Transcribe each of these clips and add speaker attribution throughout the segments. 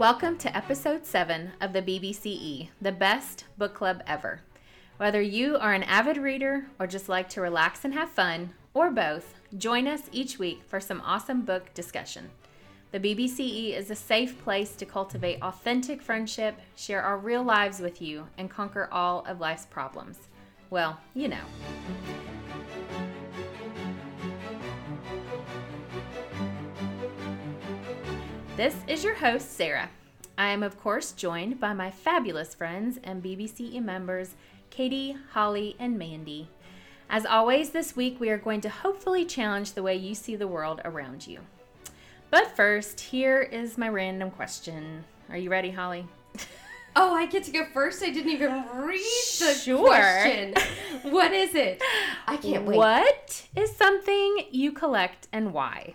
Speaker 1: Welcome to episode 7 of the BBCE, the best book club ever. Whether you are an avid reader or just like to relax and have fun, or both, join us each week for some awesome book discussion. The BBCE is a safe place to cultivate authentic friendship, share our real lives with you, and conquer all of life's problems. Well, you know. This is your host, Sarah. I am, of course, joined by my fabulous friends and BBCE members, Katie, Holly, and Mandy. As always, this week we are going to hopefully challenge the way you see the world around you. But first, here is my random question. Are you ready, Holly?
Speaker 2: Oh, I get to go first. I didn't even read the
Speaker 1: Sure.
Speaker 2: question. What is it? I can't wait.
Speaker 1: What is something you collect and why?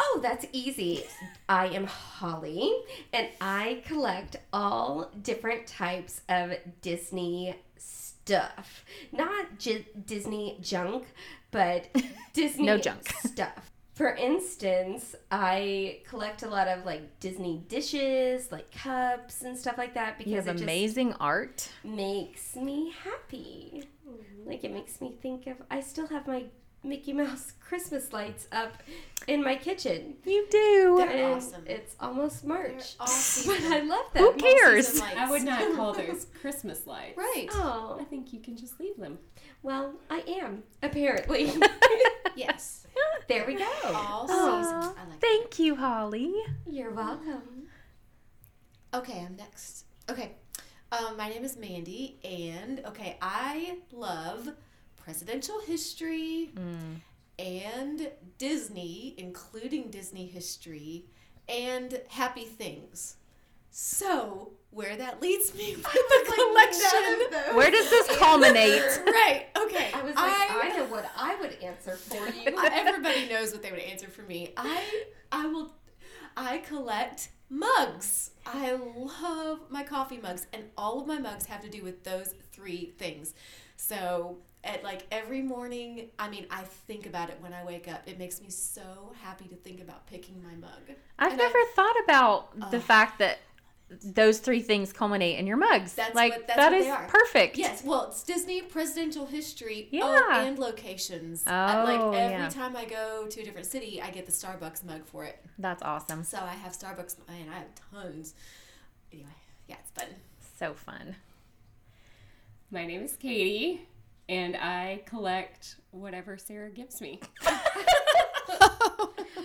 Speaker 2: Oh, that's easy. I am Holly, and I collect all different types of Disney stuff. Not j- Disney junk, but Disney
Speaker 1: No junk.
Speaker 2: stuff. For instance, I collect a lot of like Disney dishes, like cups and stuff like that because
Speaker 1: You have
Speaker 2: it just
Speaker 1: amazing art.
Speaker 2: makes me happy. Mm-hmm. Like it makes me think of I still have my Mickey Mouse Christmas lights up in my kitchen.
Speaker 1: You do.
Speaker 3: They're
Speaker 2: And
Speaker 3: awesome.
Speaker 2: it's almost March.
Speaker 3: all
Speaker 2: But. I love them.
Speaker 1: Who cares?
Speaker 4: I would not call those Christmas lights.
Speaker 3: Right.
Speaker 2: Oh.
Speaker 4: I think you can just leave them.
Speaker 2: well, I am, apparently.
Speaker 3: Yes.
Speaker 2: There we go.
Speaker 3: All
Speaker 1: Aw,
Speaker 3: season. I like that.
Speaker 1: Thank you, Holly.
Speaker 2: You're welcome.
Speaker 3: Okay, I'm next. Okay. Um, my name is Mandy, and okay, I love presidential history and Disney, including Disney history, and happy things. So, where that leads me with the collection.
Speaker 1: Where does this culminate?
Speaker 3: right, okay.
Speaker 2: I was like, I, know what I would answer for you.
Speaker 3: everybody knows what they would answer for me. I I will I collect mugs. I love my coffee mugs and all of my mugs have to do with those three things. So at like every morning, I mean, I think about it when I wake up. It makes me so happy to think about picking my mug.
Speaker 1: I've
Speaker 3: And I-
Speaker 1: never thought about the
Speaker 3: Oh.
Speaker 1: fact that those three things culminate in your mugs.
Speaker 3: That's
Speaker 1: like
Speaker 3: what- that's
Speaker 1: that
Speaker 3: what
Speaker 1: is
Speaker 3: they are.
Speaker 1: perfect.
Speaker 3: Yes, well, it's Disney presidential history oh,
Speaker 1: Yeah.
Speaker 3: and locations.
Speaker 1: Oh,
Speaker 3: Uh, like every
Speaker 1: yeah.
Speaker 3: time I go to a different city, I get the Starbucks mug for it.
Speaker 1: That's awesome.
Speaker 3: So I have Starbucks, and I have tons. Anyway, yeah, it's fun.
Speaker 1: So fun.
Speaker 4: My name is Katie, and I collect whatever Sarah gives me.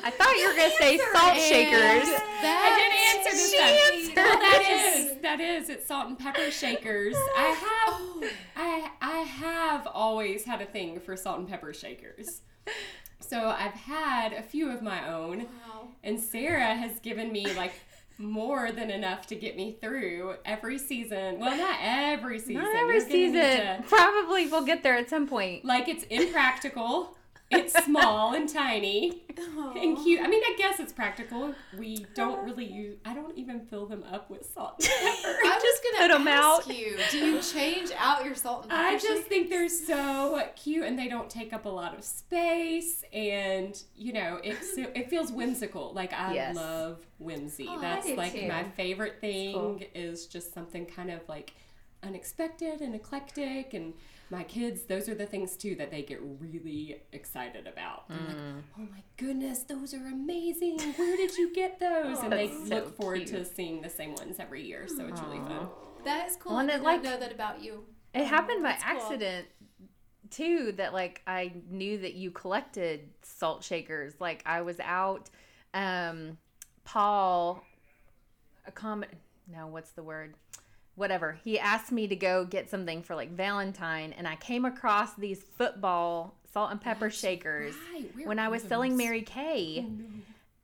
Speaker 1: I thought you were gonna say salt shakers.
Speaker 4: I did answer this
Speaker 1: She
Speaker 4: time. Well, that is that is it's salt and pepper shakers. I have
Speaker 3: Oh,
Speaker 4: I I have always had a thing for salt and pepper shakers. So I've had a few of my own,
Speaker 3: wow.
Speaker 4: and Sarah has given me like more than enough to get me through every season. Well, not every season.
Speaker 1: Not every
Speaker 4: You're gonna need
Speaker 1: season.
Speaker 4: to-
Speaker 1: Probably we'll get there at some point.
Speaker 4: like it's impractical. It's small and tiny and cute. I mean, I guess it's practical. We don't really use. I don't even fill them up with salt and pepper.
Speaker 3: I was
Speaker 1: put
Speaker 3: gonna
Speaker 1: 'em
Speaker 3: ask
Speaker 1: out.
Speaker 3: you, do you change out your salt and pepper?
Speaker 4: I just
Speaker 3: shake?
Speaker 4: think they're so cute and they don't take up a lot of space and you know it's it feels whimsical. Like I
Speaker 1: Yes.
Speaker 4: love whimsy.
Speaker 2: Oh,
Speaker 4: That's like
Speaker 2: too.
Speaker 4: my favorite thing
Speaker 2: cool.
Speaker 4: is just something kind of like unexpected and eclectic and my kids those are the things too that they get really excited about. They're like, "Oh my goodness, those are amazing. Where did you get those?" and they
Speaker 1: so
Speaker 4: look forward to seeing the same ones every year, so it's really fun.
Speaker 3: that is cool.
Speaker 1: Well, and
Speaker 3: I did
Speaker 1: like-
Speaker 3: not know that about you.
Speaker 1: It happened by
Speaker 3: that's cool.
Speaker 1: accident too that like I knew that you collected salt shakers. Like I was out um Paul a comment no, what's the word? Whatever. He asked me to go get something for like Valentine and I came across these football salt and pepper shakers
Speaker 4: Right,
Speaker 1: when I
Speaker 4: are
Speaker 1: was selling? Mary Kay.
Speaker 4: Oh, no.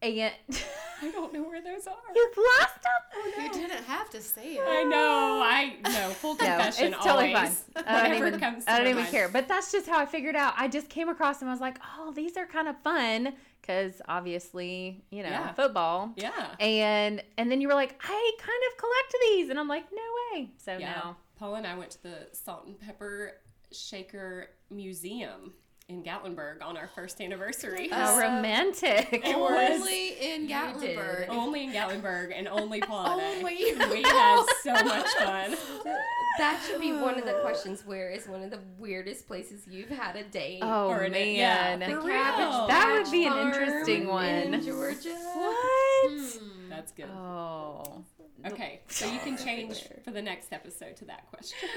Speaker 1: And
Speaker 4: I don't know where those are.
Speaker 1: you lost them?
Speaker 3: Oh, you didn't have to say it.
Speaker 4: I know. I know. Full confession.
Speaker 1: No, it's totally
Speaker 4: always.
Speaker 1: fine. I don't
Speaker 4: Whatever
Speaker 1: even,
Speaker 4: comes
Speaker 1: I don't even care. But that's just how I figured out. I just came across them. I was like, oh, these are kind of fun because obviously, you know,
Speaker 4: Yeah.
Speaker 1: football.
Speaker 4: Yeah.
Speaker 1: And and then you were like, I kind of collect these, and I'm like, no way. So
Speaker 4: Yeah.
Speaker 1: now,
Speaker 4: Paul and I went to the Salt and Pepper Shaker Museum in Gatlinburg on our first anniversary.
Speaker 1: How romantic.
Speaker 4: It was
Speaker 3: Only in Gatlinburg.
Speaker 4: only in Gatlinburg and only Paula.
Speaker 3: Only.
Speaker 4: We had so much fun.
Speaker 2: That should be one of the questions. Where is one of the weirdest places you've had a date?
Speaker 1: Oh
Speaker 4: Or an- yeah,
Speaker 1: man.
Speaker 4: for
Speaker 2: The
Speaker 4: real.
Speaker 2: Cabbage
Speaker 1: That would be an interesting one.
Speaker 2: in Georgia.
Speaker 1: What?
Speaker 3: Hmm.
Speaker 4: That's good.
Speaker 1: Oh.
Speaker 4: Okay, so you can change for the next episode to that question.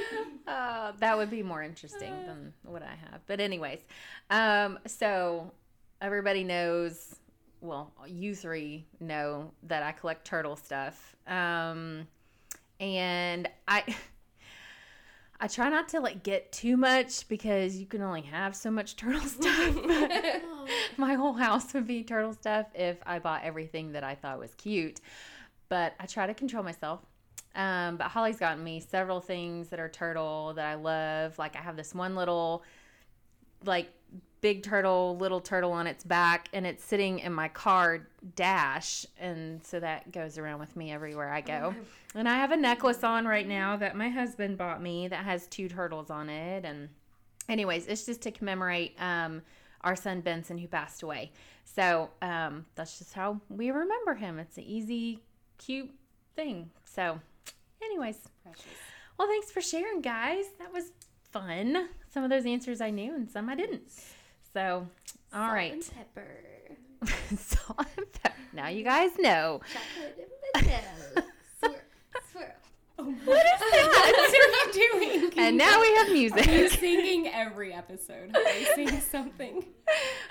Speaker 1: Uh, that would be more interesting than what I have. But anyways, um, so everybody knows. Well, you three know that I collect turtle stuff, um, and I. I try not to like get too much because you can only have so much turtle stuff. My whole house would be turtle stuff if I bought everything that I thought was cute. But I try to control myself. Um, but Holly's gotten me several things that are turtle that I love. Like I have this one little, like big turtle, little turtle on its back, and it's sitting in my car dash, and so that goes around with me everywhere I go. And I have a necklace on right now that my husband bought me that has two turtles on it. And anyways, it's just to commemorate um, our son Benson who passed away. So um, that's just how we remember him. It's an easy, cute thing. So, anyways,
Speaker 4: Precious.
Speaker 1: well, thanks for sharing, guys. That was fun. Some of those answers I knew, and some I didn't. So, all
Speaker 2: Salt
Speaker 1: right.
Speaker 2: and pepper.
Speaker 1: Salt and pepper. Now you guys know.
Speaker 2: Chocolate and vanilla. Swirl, swirl.
Speaker 1: What is that?
Speaker 4: What are you doing?
Speaker 1: and now we have
Speaker 4: You're
Speaker 1: music.
Speaker 4: singing every episode. I sing something.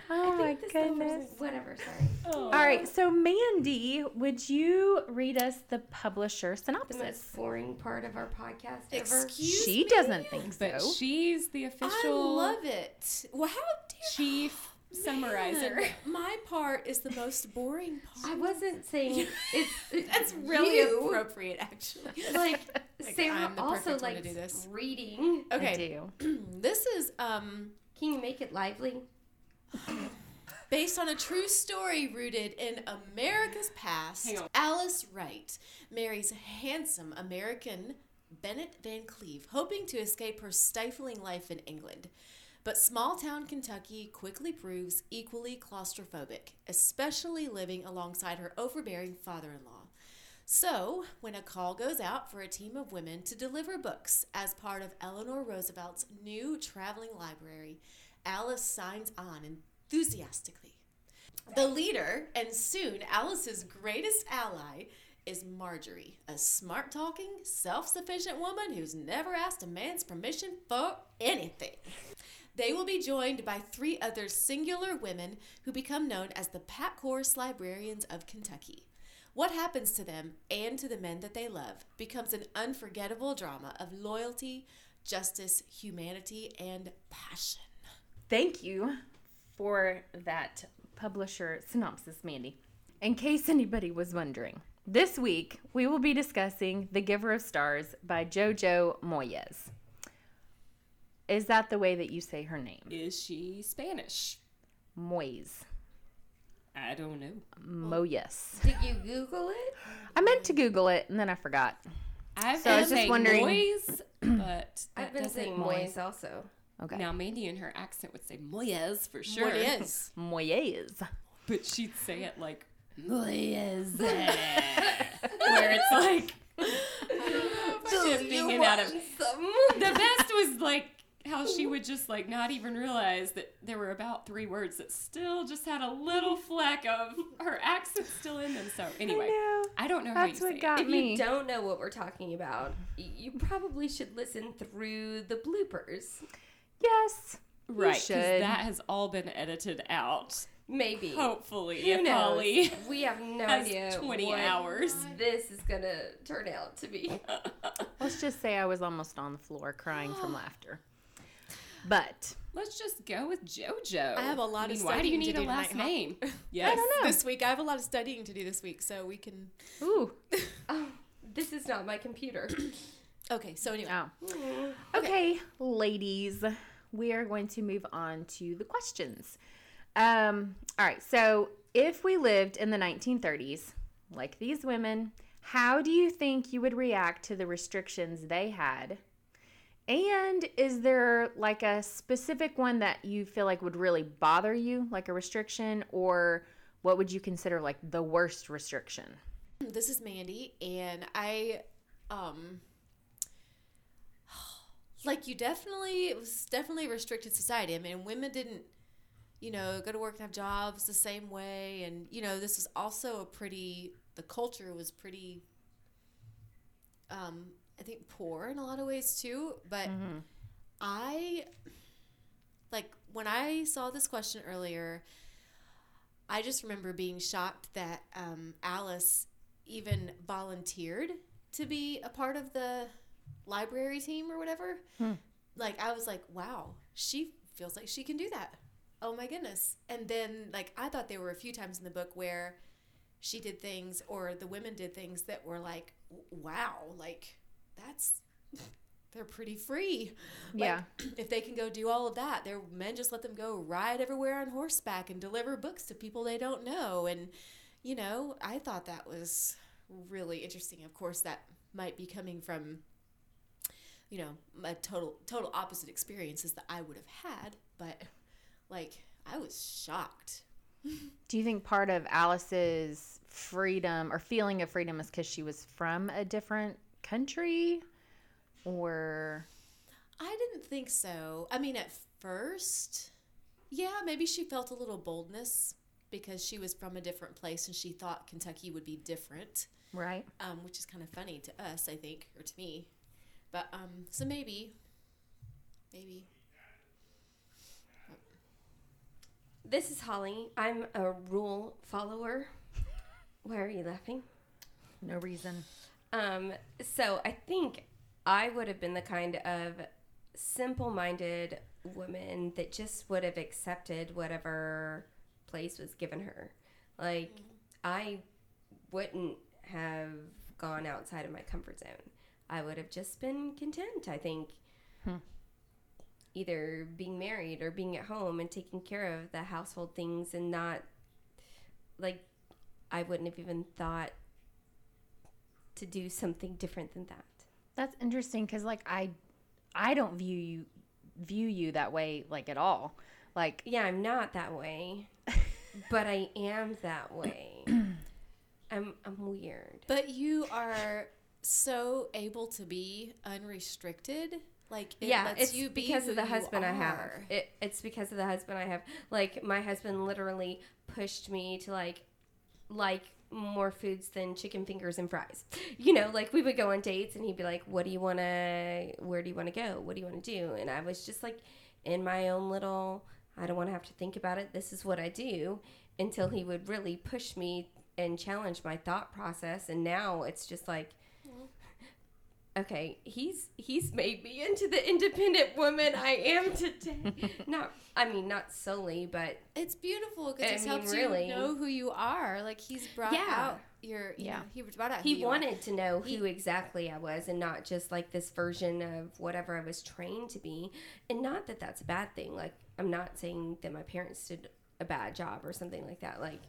Speaker 1: Oh my
Speaker 2: I think
Speaker 1: goodness.
Speaker 2: Whatever, sorry.
Speaker 4: Oh.
Speaker 1: All right, so Mandy, would you read us the publisher
Speaker 2: The
Speaker 1: synopsis?
Speaker 2: most boring part of our podcast ever.
Speaker 3: Excuse
Speaker 1: She
Speaker 3: me?
Speaker 1: doesn't think
Speaker 4: But
Speaker 1: so.
Speaker 4: she's the official.
Speaker 3: I
Speaker 4: official
Speaker 3: love it. Well, how dare
Speaker 4: chief summarizer.
Speaker 3: Man, My part is the most boring part.
Speaker 2: I wasn't saying it's.
Speaker 3: That's really
Speaker 2: you.
Speaker 3: appropriate, actually.
Speaker 2: Like,
Speaker 3: Like,
Speaker 2: Sarah
Speaker 3: I'm the
Speaker 2: also
Speaker 3: perfect one to
Speaker 2: likes
Speaker 3: do this.
Speaker 2: reading.
Speaker 1: I
Speaker 3: Okay,
Speaker 1: do.
Speaker 3: this is um
Speaker 2: Can you make it lively?
Speaker 3: based on a true story rooted in America's past. Alice Wright marries handsome American Bennett Van Cleve, hoping to escape her stifling life in England. But small town Kentucky quickly proves equally claustrophobic, especially living alongside her overbearing father in law. So, when a call goes out for a team of women to deliver books as part of Eleanor Roosevelt's new traveling library, Alice signs on enthusiastically. The leader, and soon Alice's greatest ally, is Marjorie, a smart talking, self sufficient woman who's never asked a man's permission for anything. They will be joined by three other singular women who become known as the Pack Horse Librarians of Kentucky. What happens to them and to the men that they love becomes an unforgettable drama of loyalty, justice, humanity, and passion.
Speaker 1: Thank you for that publisher synopsis, Mandy. In case anybody was wondering, this week we will be discussing The Giver of Stars by Jojo Moyes. Is that the way that you say her name?
Speaker 4: Is she Spanish?
Speaker 1: Moyes.
Speaker 4: I don't know.
Speaker 1: Moyes.
Speaker 2: Did you Google it?
Speaker 1: I meant to Google it and then I forgot.
Speaker 4: I've
Speaker 1: So I
Speaker 4: been
Speaker 1: was just
Speaker 4: saying
Speaker 1: wondering-
Speaker 4: Moyes, but that
Speaker 2: I've been saying
Speaker 1: Moyes.
Speaker 2: Moyes also.
Speaker 1: Okay.
Speaker 4: Now Mandy in her accent would say Moyes for sure.
Speaker 3: What is?
Speaker 1: Moyes.
Speaker 4: But she'd say it like Moyes. Where it's like shifting it out of
Speaker 2: Some.
Speaker 4: the best was like how she would just like not even realize that there were about three words that still just had a little fleck of her accent still in them. So anyway,
Speaker 1: know.
Speaker 4: I, don't know
Speaker 1: That's
Speaker 4: how you
Speaker 1: what
Speaker 4: say
Speaker 1: got
Speaker 2: If
Speaker 1: me.
Speaker 2: you don't know what we're talking about, you probably should listen through the bloopers.
Speaker 1: Yes.
Speaker 4: right.
Speaker 1: Because
Speaker 4: that has all been edited out.
Speaker 2: Maybe.
Speaker 4: Hopefully,
Speaker 2: Who
Speaker 4: if
Speaker 2: knows?
Speaker 4: Holly
Speaker 2: We have no
Speaker 4: has
Speaker 2: idea
Speaker 4: 20
Speaker 2: what
Speaker 4: hours.
Speaker 2: this is gonna turn out to be.
Speaker 1: Let's just say I was almost on the floor crying from laughter. But
Speaker 4: Let's just go with JoJo.
Speaker 3: I have a lot
Speaker 4: I
Speaker 3: of
Speaker 4: mean, Why do you
Speaker 3: studying to
Speaker 4: need a last
Speaker 3: tonight, huh?
Speaker 4: name? Yes.
Speaker 1: don't know.
Speaker 3: This week, I have a lot of studying to do this week, so we can.
Speaker 1: ooh,
Speaker 2: Oh, this is not my computer.
Speaker 3: Okay, so anyway.
Speaker 1: oh. Okay, ladies, we are going to move on to the questions. Um, all right, so if we lived in the 1930s, like these women, how do you think you would react to the restrictions they had? And is there like a specific one that you feel like would really bother you, like a restriction, or what would you consider like the worst restriction?
Speaker 3: This is Mandy, and I, um, like you definitely, it was definitely a restricted society. I mean, women didn't, you know, go to work and have jobs the same way, and you know, this was also a pretty. The culture was pretty. Um, I think poor in a lot of ways too, but I, like when I saw this question earlier, I just remember being shocked that um, Alice even volunteered to be a part of the library team or whatever. Like, I was like, wow, she feels like she can do that. Oh my goodness. And then, like, I thought there were a few times in the book where she did things or the women did things that were like, wow, like, that's. They're pretty free. Like,
Speaker 1: Yeah.
Speaker 3: if they can go do all of that, their men just let them go ride everywhere on horseback and deliver books to people they don't know. And, you know, I thought that was really interesting. Of course, that might be coming from, you know, a total total opposite experiences that I would have had. But like, I was shocked.
Speaker 1: Do you think part of Alice's freedom or feeling of freedom is because she was from a different country? Or,
Speaker 3: I didn't think so. I mean, at first, yeah, maybe she felt a little boldness because she was from a different place and she thought Kentucky would be different.
Speaker 1: right?
Speaker 3: um, which is kind of funny to us, I think, or to me. But um, so maybe, maybe.
Speaker 2: This is Holly. I'm a rule follower. Why are you laughing?
Speaker 1: No reason.
Speaker 2: Um, so I think I would have been the kind of simple-minded woman that just would have accepted whatever place was given her. Like I wouldn't have gone outside of my comfort zone. I would have just been content, I think. Either being married or being at home and taking care of the household things and not like I wouldn't have even thought to do something different than that.
Speaker 1: That's interesting because, like, I, I don't view you, view you that way, like at all. Like,
Speaker 2: Yeah, I'm not that way, but I am that way. I'm I'm weird.
Speaker 3: But you are so able to be unrestricted. Like it
Speaker 2: yeah,
Speaker 3: lets
Speaker 2: it's
Speaker 3: you be
Speaker 2: because
Speaker 3: who
Speaker 2: of the husband I have. It, it's because of the husband I have. Like my husband literally pushed me to like like more foods than chicken fingers and fries. You know, like we would go on dates and he'd be like, "What do you want to where do you want to go? What do you want to do?" And I was just like in my own little I don't want to have to think about it. This is what I do until he would really push me and challenge my thought process and now it's just like okay, he's he's made me into the independent woman I am today. not, I mean, not solely, but
Speaker 3: It's beautiful because it
Speaker 2: mean,
Speaker 3: helps
Speaker 2: really.
Speaker 3: you know who you are. Like he's brought
Speaker 2: Yeah.
Speaker 3: out your, you
Speaker 1: Yeah.
Speaker 3: know, he brought out.
Speaker 2: he wanted to know
Speaker 3: He-
Speaker 2: who exactly I was, and not just like this version of whatever I was trained to be. And not that that's a bad thing. Like I'm not saying that my parents did a bad job or something like that. Like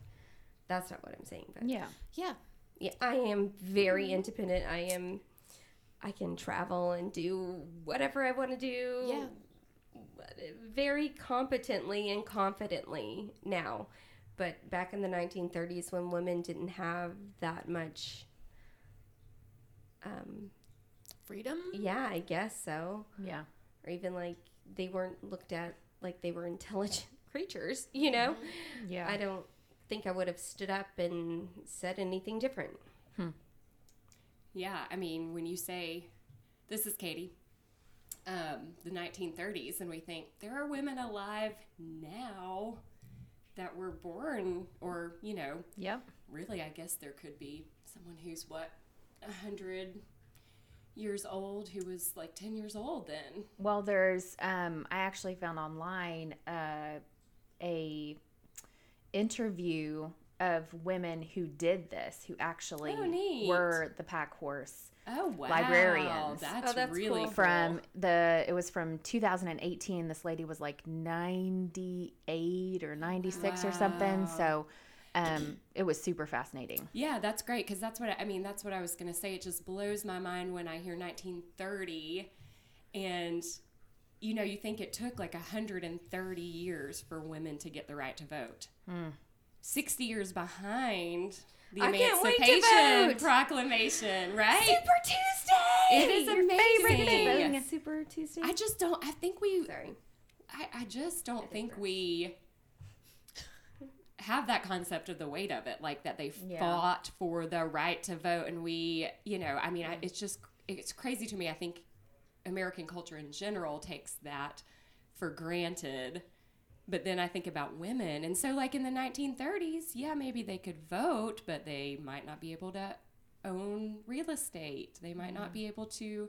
Speaker 2: that's not what I'm saying. But
Speaker 1: yeah,
Speaker 3: Yeah,
Speaker 2: yeah, I am very independent. I am. I can travel and do whatever I want to do.
Speaker 3: Yeah.
Speaker 2: Very competently and confidently now. But back in the 1930s, when women didn't have that much, um,
Speaker 3: freedom.
Speaker 2: yeah, I guess so.
Speaker 1: yeah.
Speaker 2: Or even like they weren't looked at like they were intelligent creatures, you know?
Speaker 1: Yeah.
Speaker 2: I don't think I would have stood up and said anything different.
Speaker 4: Yeah, I mean, when you say, this is Katie, um, the 1930s, and we think there are women alive now that were born, or, you know,
Speaker 1: Yep.
Speaker 4: really, I guess there could be someone who's what, 100 years old who was like 10 years old then.
Speaker 1: Well, there's um, I actually found online uh, a interview of women who did this, who actually
Speaker 4: Oh,
Speaker 1: were the pack horse
Speaker 4: Oh, wow.
Speaker 1: Librarians.
Speaker 4: That's,
Speaker 2: Oh, that's
Speaker 4: really
Speaker 2: cool.
Speaker 4: cool.
Speaker 1: from the. It was from 2018. This lady was like 98 or 96 or something. So, um, it was super fascinating.
Speaker 4: Yeah, that's great because that's what I, I mean. That's what I was gonna say. It just blows my mind when I hear 1930, and you know, you think it took like 130 years for women to get the right to vote. 60 years behind the
Speaker 2: I can't wait to
Speaker 4: Emancipation
Speaker 2: vote.
Speaker 4: Proclamation, right?
Speaker 2: Super Tuesday.
Speaker 4: It is
Speaker 2: Your favorite
Speaker 4: amazing.
Speaker 2: thing. Super Tuesday.
Speaker 4: I just don't, I think we,
Speaker 2: Sorry.
Speaker 4: I, I just don't think we have that concept of the weight of it, like that they
Speaker 1: Yeah.
Speaker 4: fought for the right to vote, and we, you know, I mean, I, mm-hmm. it's just it's crazy to me. I think American culture in general takes that for granted. But then I think about women, and so like in the 1930s, yeah, maybe they could vote, but they might not be able to own real estate. They might not be able to,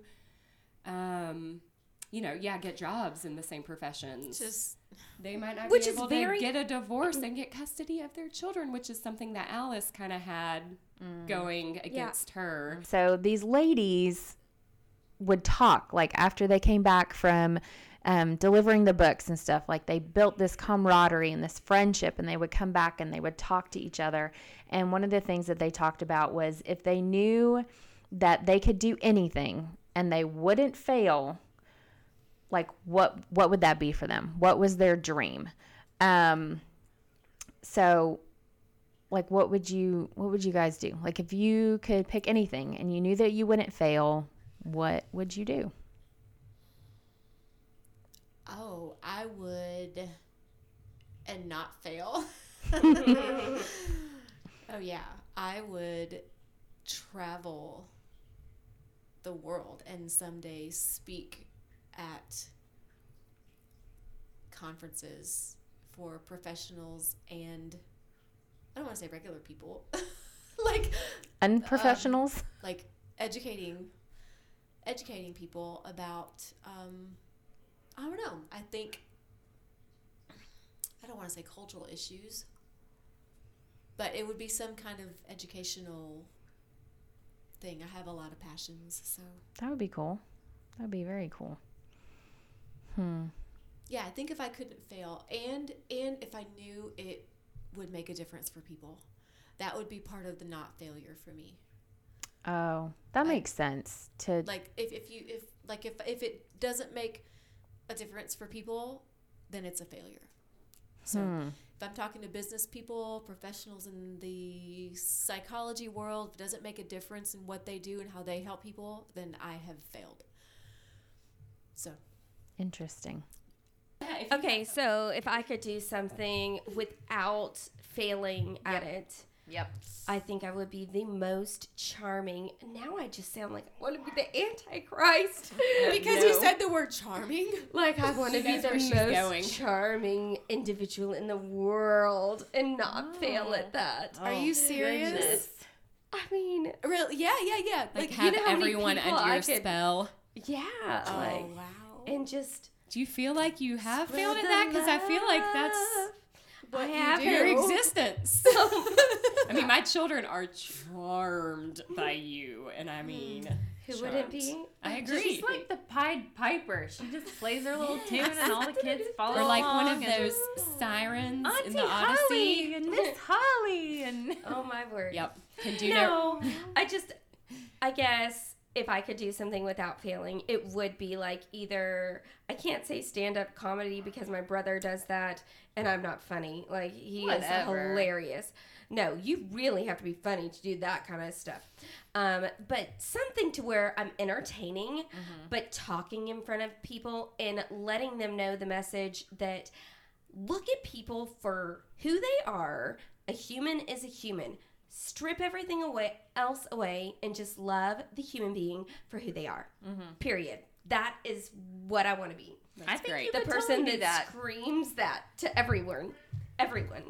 Speaker 4: um, you know, yeah, get jobs in the same professions.
Speaker 3: Just
Speaker 4: they might not
Speaker 2: Which
Speaker 4: be
Speaker 2: is
Speaker 4: able
Speaker 2: very-
Speaker 4: to get a divorce and get custody of their children, which is something that Alice kind of had going against her.
Speaker 1: So these ladies would talk like after they came back from um, delivering the books and stuff. Like they built this camaraderie and this friendship, and they would come back and they would talk to each other. And one of the things that they talked about was if they knew that they could do anything and they wouldn't fail, like what what would that be for them? What was their dream? Um, so like what would you what would you guys do like if you could pick anything and you knew that you wouldn't fail what would you do
Speaker 3: oh, I would and not fail. oh yeah, I would travel the world and someday speak at conferences for professionals and I don't want to say regular people. like
Speaker 1: unprofessionals
Speaker 3: like educating educating people about um i don't know. I think i don't want to say cultural issues but it would be some kind of educational thing. I have a lot of passions so.
Speaker 1: That would be cool. That would be very cool. Hmm.
Speaker 3: Yeah i think if i couldn't fail and and if i knew it would make a difference for people that would be part of the not failure for me.
Speaker 1: Oh that
Speaker 3: I-
Speaker 1: makes sense to
Speaker 3: like if, if you if like if if it doesn't make a difference for people then it's a failure. So
Speaker 1: hmm.
Speaker 3: if i'm talking to business people professionals in the psychology world if it doesn't make a difference in what they do and how they help people then i have failed. So.
Speaker 1: Interesting.
Speaker 4: Yeah,
Speaker 2: Okay, so if I could do something without failing at it,
Speaker 1: yep
Speaker 2: I think I would be the most charming. Now I just sound like I want to be the Antichrist.
Speaker 3: because
Speaker 2: No.
Speaker 3: you said the word charming
Speaker 2: Like I want to be the most
Speaker 4: going.
Speaker 2: charming individual in the world and not fail at that.
Speaker 3: are you oh, serious
Speaker 2: goodness. I mean,
Speaker 3: really yeah yeah yeah
Speaker 4: like,
Speaker 2: like, you
Speaker 4: have
Speaker 2: know how many
Speaker 4: everyone under your
Speaker 2: could-
Speaker 4: spell.
Speaker 2: yeah,
Speaker 3: oh
Speaker 2: like
Speaker 3: wow
Speaker 2: and just
Speaker 4: Do you feel like you have failed at that? Because I feel like that's.
Speaker 3: What
Speaker 2: I
Speaker 3: you
Speaker 2: have
Speaker 3: do.
Speaker 4: your existence. I mean, my children are charmed by you, and I mean, hmm.
Speaker 2: Who wouldn't be?
Speaker 4: I agree.
Speaker 1: she's like the pied piper she just plays her little tune and all the kids follow her.
Speaker 4: or like one of those sirens
Speaker 1: Auntie
Speaker 4: in the
Speaker 1: Holly
Speaker 4: Odyssey.
Speaker 1: and Miss Holly and
Speaker 2: Oh my word.
Speaker 4: Yep. Can do no.
Speaker 2: No, I just, I guess if I could do something without failing, it would be like either I can't say stand up comedy because my brother does that and I'm not funny. Like he
Speaker 1: Whatever.
Speaker 2: is hilarious. No, you really have to be funny to do that kind of stuff. Um, but something to where I'm entertaining, but talking in front of people and letting them know the message that look at people for who they are. A human is a human. Strip everything away else away and just love the human being for who they are. Mm-hmm. Period. That is what I want to be.
Speaker 1: I
Speaker 4: That's
Speaker 1: think
Speaker 4: great.
Speaker 1: you
Speaker 2: The
Speaker 1: could
Speaker 2: person
Speaker 1: totally
Speaker 2: that,
Speaker 1: that.
Speaker 2: screams that to everyone. Everyone.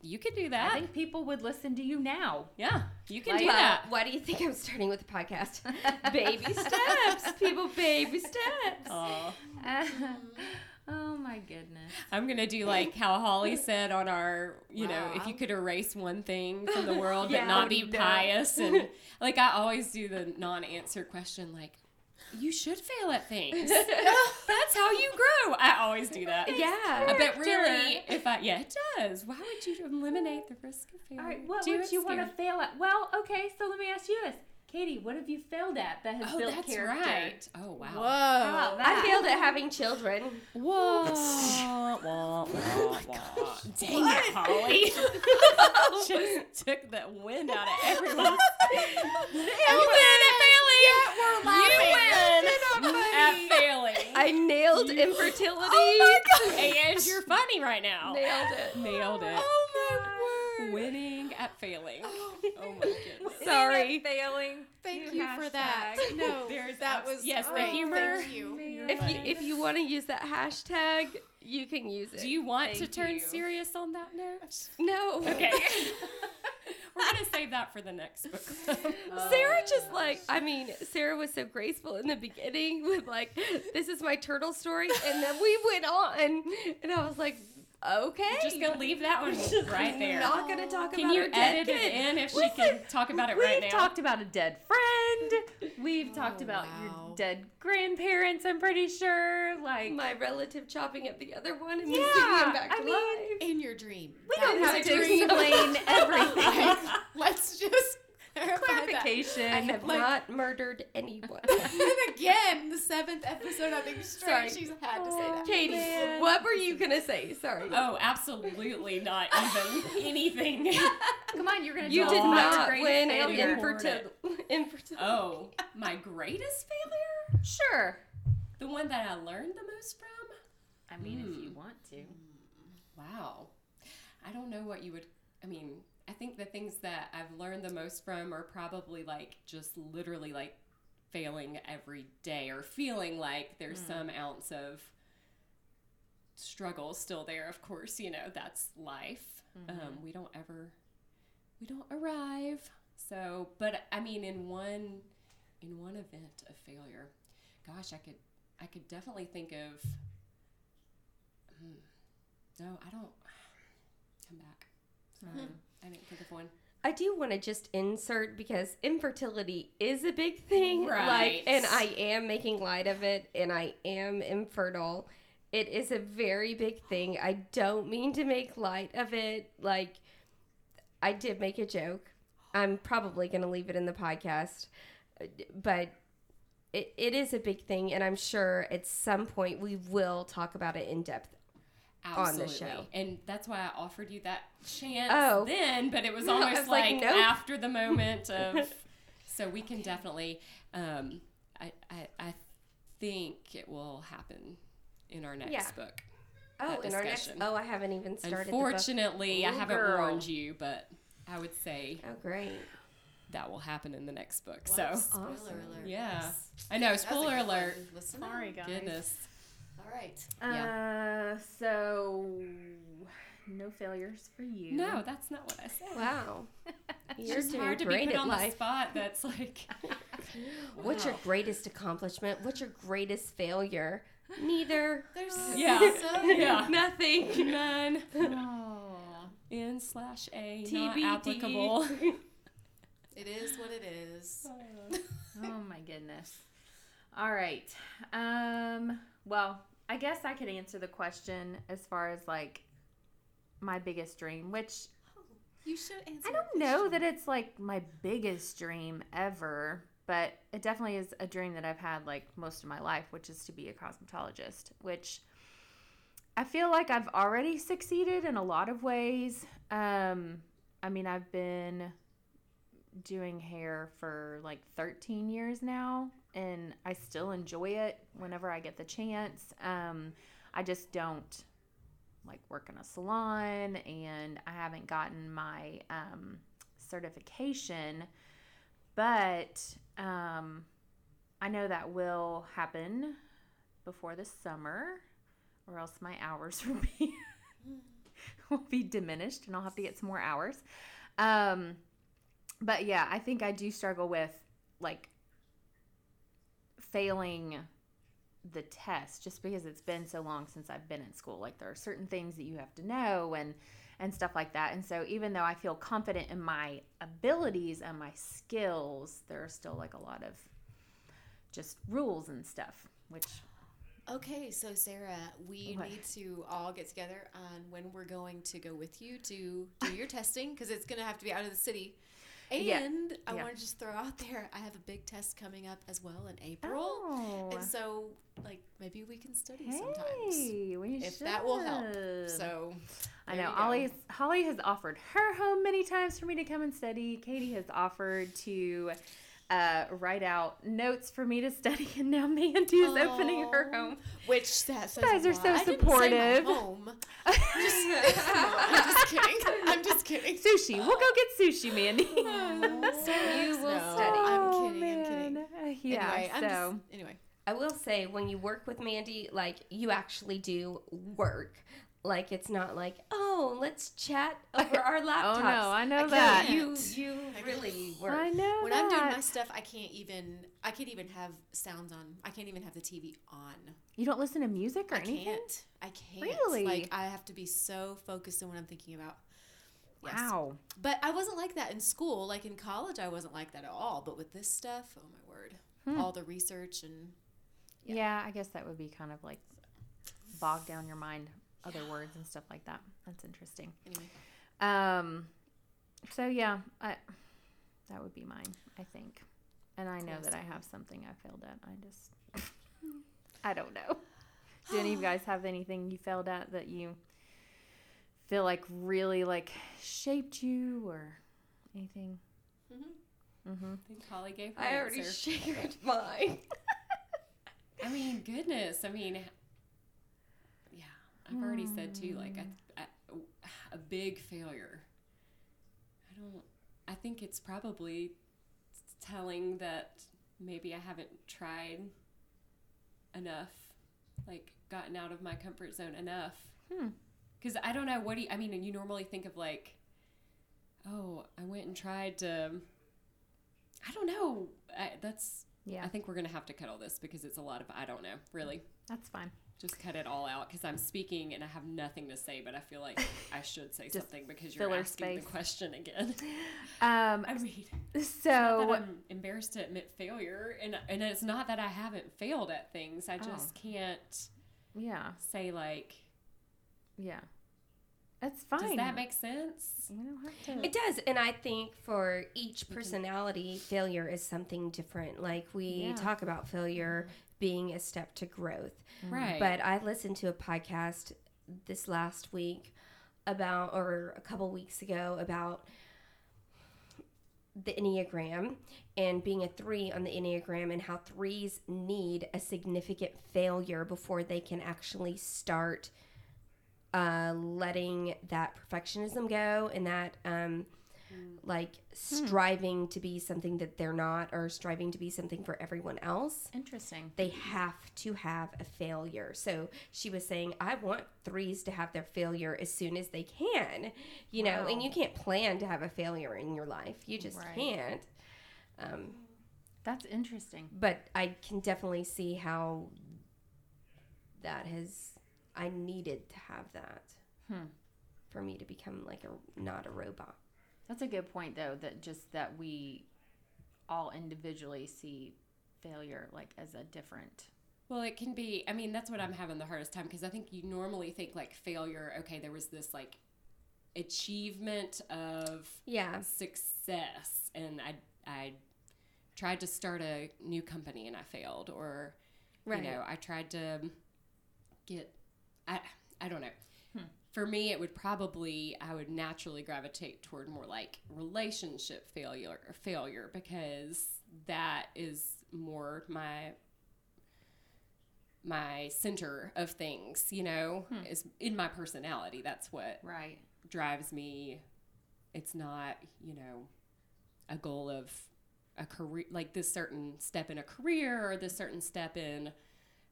Speaker 4: You could do that.
Speaker 1: I think people would listen to you now.
Speaker 4: yeah, you can
Speaker 1: Like-
Speaker 4: do that.
Speaker 2: why do you think I'm starting with the podcast? baby steps. People, baby steps.
Speaker 4: Aw.
Speaker 1: oh my goodness.
Speaker 4: I'm gonna do like how Holly said on our, you know, if you could erase one thing from the world
Speaker 2: Yeah,
Speaker 4: but not be
Speaker 2: no.
Speaker 4: pious and like I always do the non-answer question like you should fail at things. That's how you grow. I always do that.
Speaker 2: Yeah.
Speaker 4: But really, if I yeah, it does. Why would you eliminate the risk of failure?
Speaker 1: All right, what
Speaker 4: Do
Speaker 1: would
Speaker 4: it
Speaker 1: you want to fail at? Well, okay, so let me ask you this. Katie, what have you failed at that has
Speaker 4: Oh,
Speaker 1: built
Speaker 4: that's
Speaker 1: character?
Speaker 4: right. Oh wow.
Speaker 3: Whoa.
Speaker 1: How about
Speaker 2: I failed at having children.
Speaker 4: Whoa. wah, wah, wah. Dang it, Holly. Just took the wind out of everyone. you win at failing.
Speaker 3: we're laughing.
Speaker 4: You win at failing.
Speaker 2: I nailed infertility.
Speaker 4: Oh and you're funny right now.
Speaker 2: Nailed it.
Speaker 4: Nailed it.
Speaker 3: Oh my word.
Speaker 4: Winning at failing. Oh, oh my goodness.
Speaker 2: Sorry.
Speaker 1: Failing.
Speaker 3: Thank
Speaker 1: New
Speaker 3: you for that. No,
Speaker 4: There's
Speaker 3: that was
Speaker 4: yes, the humor.
Speaker 3: Thank you.
Speaker 2: If you if you want to use that hashtag, you can use it.
Speaker 4: Do you want to turn
Speaker 1: you.
Speaker 4: serious on that note?
Speaker 2: No.
Speaker 4: Okay. We're gonna save that for the next book. club.
Speaker 2: Sarah just like I mean, Sarah was so graceful in the beginning with like, "This is my turtle story," and then we went on, and I was like, "Okay,
Speaker 4: Just gonna leave that one right there.
Speaker 2: not gonna talk
Speaker 4: Can
Speaker 2: about
Speaker 4: you
Speaker 2: her dead
Speaker 4: edit it in if she can talk about it right now?
Speaker 1: We've talked about a dead friend. We've oh, talked
Speaker 3: Oh,
Speaker 1: about
Speaker 3: wow.
Speaker 1: your dead grandparents. I'm pretty sure. Like
Speaker 2: My relative chopping up the other one and then
Speaker 1: Yeah,
Speaker 2: singing him back
Speaker 1: I
Speaker 2: to
Speaker 1: mean,
Speaker 2: life.
Speaker 3: In your dream.
Speaker 1: we
Speaker 3: That
Speaker 1: don't have to
Speaker 3: dream.
Speaker 1: explain everything.
Speaker 3: Let's just clarify that.
Speaker 1: Clarification.
Speaker 2: I have
Speaker 3: like-
Speaker 2: not murdered anyone.
Speaker 3: and again, the seventh episode, I think straight,
Speaker 2: Sorry.
Speaker 3: she's had to say that.
Speaker 2: Katie,
Speaker 1: man.
Speaker 2: what were you gonna say? Sorry.
Speaker 4: Oh, absolutely not even anything.
Speaker 1: Come on, you're gonna
Speaker 2: you
Speaker 1: tell
Speaker 2: did
Speaker 1: us about your
Speaker 2: not
Speaker 1: greatest
Speaker 2: win an
Speaker 1: failure.
Speaker 2: infertility. infertility.
Speaker 4: Oh, my greatest failure?
Speaker 1: Sure.
Speaker 4: The one that I learned the most from?
Speaker 1: I mean, if
Speaker 4: Hmm.
Speaker 1: you want to.
Speaker 4: Wow. I don't know what you would. I mean, I think the things that I've learned the most from are probably like just literally like failing every day or feeling like there's some ounce of struggle still there. Of course, you know, that's life. Um, we don't ever, we don't arrive. So, but I mean, in one, in one event of failure, gosh, I could, I could definitely think of. Hmm, no, I don't. Come back. Sorry. I didn't think of one.
Speaker 2: I do want to just insert because infertility is a big thing.
Speaker 4: Right.
Speaker 2: Like, and I am making light of it, and I am infertile. It is a very big thing. I don't mean to make light of it. Like, I did make a joke. I'm probably going to leave it in the podcast, but it, it is a big thing, and I'm sure at some point we will talk about it in depth. On the show.
Speaker 4: And that's why I offered you that chance
Speaker 2: Oh.
Speaker 4: then, but it was
Speaker 2: I
Speaker 4: almost
Speaker 2: was like,
Speaker 4: like,
Speaker 2: nope.
Speaker 4: after the moment of. so we can definitely. Um, I, I, I think it will happen in our next
Speaker 2: Yeah.
Speaker 4: book.
Speaker 2: Oh, in our next. Oh, I haven't even started. the book.
Speaker 4: Unfortunately, I haven't
Speaker 1: girl.
Speaker 4: warned you, but I would say
Speaker 2: Oh, great.
Speaker 4: that will happen in the next book.
Speaker 3: Wow,
Speaker 4: So,
Speaker 3: spoiler alert.
Speaker 4: yeah.
Speaker 3: Yes.
Speaker 4: I know, spoiler alert.
Speaker 1: Sorry, guys.
Speaker 4: Goodness.
Speaker 3: All right.
Speaker 1: Uh, so no failures for you.
Speaker 4: No, that's not what I said.
Speaker 2: Wow. You're
Speaker 4: just
Speaker 2: doing
Speaker 4: hard to be put
Speaker 2: at
Speaker 4: on the spot. That's like,
Speaker 2: What's your greatest accomplishment? What's your greatest failure? Neither.
Speaker 3: There's
Speaker 4: Yeah.
Speaker 3: so
Speaker 4: yeah,
Speaker 2: Nothing.
Speaker 4: none.
Speaker 1: Oh.
Speaker 4: N slash A,
Speaker 2: TBD.
Speaker 4: not applicable.
Speaker 3: It is what it is.
Speaker 1: Oh my goodness. All right. Um, well, I guess I could answer the question as far as like my biggest dream, which
Speaker 3: You should answer.
Speaker 1: I don't know that it's like my biggest dream ever, but it definitely is a dream that I've had like most of my life, which is to be a cosmetologist, which I feel like I've already succeeded in a lot of ways. Um, I mean, I've been doing hair for like 13 years now, and I still enjoy it whenever I get the chance. Um, I just don't like work in a salon and I haven't gotten my um, certification, but um, I know that will happen before the summer, or else my hours will be will be diminished, and I'll have to get some more hours. Um, but yeah, I think I do struggle with like failing the test just because it's been so long since I've been in school. Like there are certain things that you have to know and and stuff like that. And so even though I feel confident in my abilities and my skills, there are still like a lot of just rules and stuff, which
Speaker 3: Okay, so Sarah, we
Speaker 1: What?
Speaker 3: need to all get together on when we're going to go with you to do your testing because it's going to have to be out of the city.
Speaker 1: Yeah.
Speaker 3: And I
Speaker 1: Yeah.
Speaker 3: want to just throw out there, I have a big test coming up as well in April.
Speaker 1: Oh.
Speaker 3: And so, like, maybe we can study sometimes.
Speaker 1: Hey, we
Speaker 3: If that will help. So,
Speaker 1: I know
Speaker 3: you.
Speaker 1: Ollie's, Holly has offered her home many times for me to come and study. Katie has offered to uh, write out notes for me to study, and now Mandy is opening her
Speaker 3: Oh.
Speaker 1: home.
Speaker 3: Which that says
Speaker 1: guys are so
Speaker 3: I didn't say my
Speaker 1: supportive.
Speaker 3: home. Just, I'm just kidding. I'm kidding.
Speaker 1: Sushi. We'll go get sushi, Mandy.
Speaker 2: you will
Speaker 3: No.
Speaker 2: study.
Speaker 3: I'm
Speaker 1: Oh,
Speaker 3: kidding, I'm kidding.
Speaker 1: Uh, yeah.
Speaker 3: anyway, I'm
Speaker 1: so
Speaker 3: just, anyway.
Speaker 2: I will say when you work with Mandy, like you actually do work. Like it's not like, oh, let's chat over our laptops.
Speaker 1: Oh no, I know
Speaker 3: I
Speaker 1: that.
Speaker 2: You you
Speaker 3: I
Speaker 2: really work.
Speaker 1: I know
Speaker 3: When
Speaker 1: that.
Speaker 3: I'm doing my stuff, I can't even. I can't even have sounds on. I can't even have the TV on.
Speaker 1: you don't listen to music or
Speaker 3: I
Speaker 1: anything.
Speaker 3: can't. I can't.
Speaker 1: Really?
Speaker 3: Like I have to be so focused on what I'm thinking about. Yes.
Speaker 1: Wow.
Speaker 3: But I wasn't like that in school. Like in college, I wasn't like that at all. But with this stuff, oh my word,
Speaker 1: Hmm.
Speaker 3: all the research and
Speaker 1: Yeah. I guess that would be kind of like bog down your mind, other words and stuff like that. That's interesting.
Speaker 3: anyway.
Speaker 1: Um. So yeah, I that would be mine. I think, and I know that I have something I failed at. I just, I don't know. Do any of you guys have anything you failed at that you feel like really like shaped you or anything? Mm-hmm.
Speaker 4: I think Holly gave her
Speaker 2: I already shared mine.
Speaker 4: I mean, goodness. I mean, yeah, I've already said too, like a, a, a big failure. I don't, I think it's probably telling that maybe I haven't tried enough, like gotten out of my comfort zone enough.
Speaker 1: Hmm.
Speaker 4: Because I don't know, what do you, I mean, and you normally think of like, oh, I went and tried to, I don't know. I, that's,
Speaker 1: Yeah,
Speaker 4: I think we're gonna have to cut all this because it's a lot of I don't know. Really,
Speaker 1: that's fine.
Speaker 4: just cut it all out because I'm speaking and I have nothing to say, but I feel like I should say something because you're asking
Speaker 1: space.
Speaker 4: the question again.
Speaker 1: Um.
Speaker 4: I mean,
Speaker 1: So
Speaker 4: I'm embarrassed to admit failure, and and it's not that I haven't failed at things. I just can't
Speaker 1: yeah,
Speaker 4: say like.
Speaker 1: Yeah, that's fine.
Speaker 4: Does that make sense?
Speaker 1: You don't have to.
Speaker 2: It does, and I think for each personality, failure is something different. Like we
Speaker 1: Yeah.
Speaker 2: talk about failure mm-hmm. being a step to growth. Mm-hmm.
Speaker 4: Right.
Speaker 2: But I listened to a podcast this last week about, or a couple weeks ago, about the Enneagram and being a three on the Enneagram and how threes need a significant failure before they can actually start uh, letting that perfectionism go and that um, like striving to be something that they're not or striving to be something for everyone else
Speaker 1: Interesting.
Speaker 2: they have to have a failure. So she was saying, I want threes to have their failure as soon as they can, you know, and you can't plan to have a failure in your life. You just
Speaker 1: Right.
Speaker 2: can't. Um,
Speaker 1: That's interesting.
Speaker 2: but I can definitely see how that has, I needed to have that
Speaker 1: Hmm.
Speaker 2: for me to become like a, not a robot.
Speaker 1: That's a good point, though. That just that we all individually see failure like as a different.
Speaker 4: Well, it can be. I mean, that's what I'm having the hardest time because I think you normally think like failure. Okay, there was this like achievement of
Speaker 2: Yeah.
Speaker 4: success and I I tried to start a new company and I failed or
Speaker 2: Right.
Speaker 4: you know I tried to get I I don't know. For me it would probably I would naturally gravitate toward more like relationship failure failure because that is more my my center of things you know is in my personality. That's what
Speaker 1: Right.
Speaker 4: drives me. It's not you know a goal of a career like this certain step in a career or this certain step in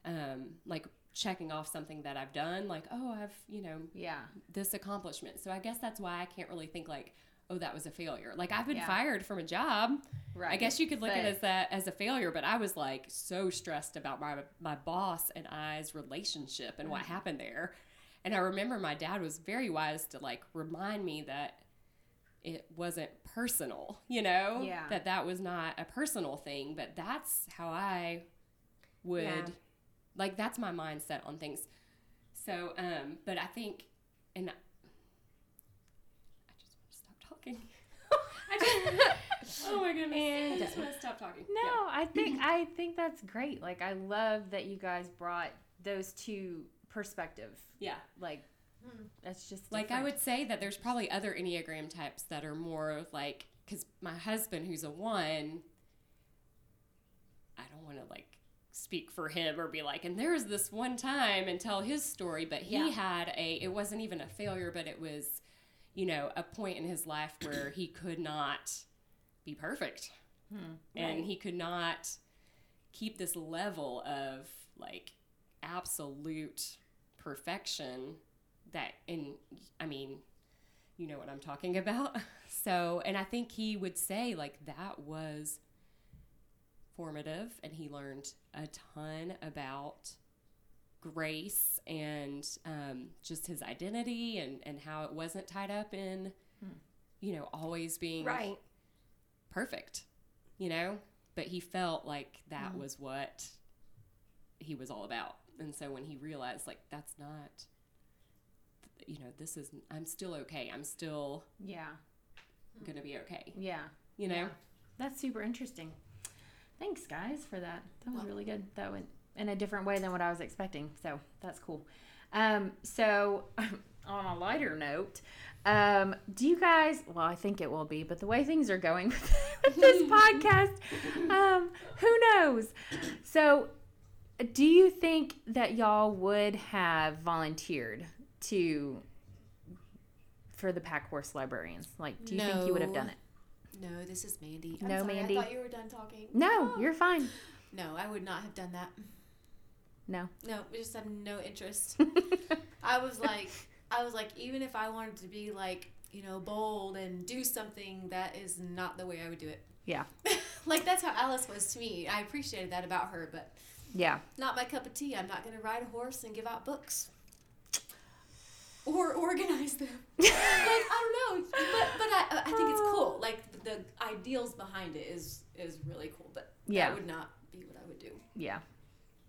Speaker 4: um like checking off something that i've done like oh i've you know
Speaker 1: Yeah.
Speaker 4: this accomplishment so i guess that's why i can't really think like oh that was a failure like i've been
Speaker 1: Yeah.
Speaker 4: fired from a job
Speaker 1: Right.
Speaker 4: i guess you could look at it as that as a failure but i was like so stressed about my my boss and i's relationship and what mm-hmm. happened there and i remember my dad was very wise to like remind me that it wasn't personal you know
Speaker 1: Yeah.
Speaker 4: that that was not a personal thing but that's how i would
Speaker 2: Yeah.
Speaker 4: Like that's my mindset on things so um but i think and i just want to stop talking I just, Oh my goodness.
Speaker 2: And-
Speaker 4: I just want to stop talking.
Speaker 1: No,
Speaker 4: Yeah.
Speaker 1: I think I think that's great. Like I love that you guys brought those two perspective.
Speaker 4: Yeah.
Speaker 1: Like that's just
Speaker 4: Like I would say that there's probably other Enneagram types that are more like, because my husband, who's a one, I don't want to like speak for him or be like, and there's this one time and tell his story, but he
Speaker 2: Yeah.
Speaker 4: had a, it wasn't even a failure, but it was, you know, a point in his life where he could not be perfect. Hmm. And
Speaker 2: Right.
Speaker 4: he could not keep this level of like absolute perfection that and I mean, you know what I'm talking about. So, and I think he would say like that was formative and he learned a ton about grace and um, just his identity and, and how it wasn't tied up in, you know, always being
Speaker 2: Right.
Speaker 4: perfect, you know? But he felt like that was what he was all about. And so when he realized, like, that's not, you know, this is, I'm still okay. I'm still
Speaker 1: Yeah.
Speaker 4: going to be okay,
Speaker 1: Yeah.
Speaker 4: you know?
Speaker 1: Yeah. That's super interesting. Thanks guys for that. That was really good. That went in a different way than what I was expecting. So that's cool. Um, so on a lighter note, um, do you guys well I think it will be, but the way things are going with this podcast, um, who knows? So do you think that y'all would have volunteered to for the pack horse librarians? Like, do you think you would have done it?
Speaker 3: No, this is Mandy. I'm
Speaker 1: No,
Speaker 3: sorry,
Speaker 1: Mandy.
Speaker 3: I thought you were done talking.
Speaker 1: No,
Speaker 3: Oh.
Speaker 1: you're fine.
Speaker 3: No, I would not have done that.
Speaker 1: No.
Speaker 3: No, I just have no interest. I was like, I was like, even if I wanted to be like, you know, bold and do something, that is not the way I would do it.
Speaker 1: Yeah.
Speaker 3: like that's how Alice was to me. I appreciated that about her, but
Speaker 1: Yeah.
Speaker 3: not my cup of tea. I'm not going to ride a horse and give out books or organize them. like I don't know, but but I I think it's cool. Like the ideals behind it is is really cool. But
Speaker 1: Yeah.
Speaker 3: that would not be what I would do.
Speaker 1: Yeah.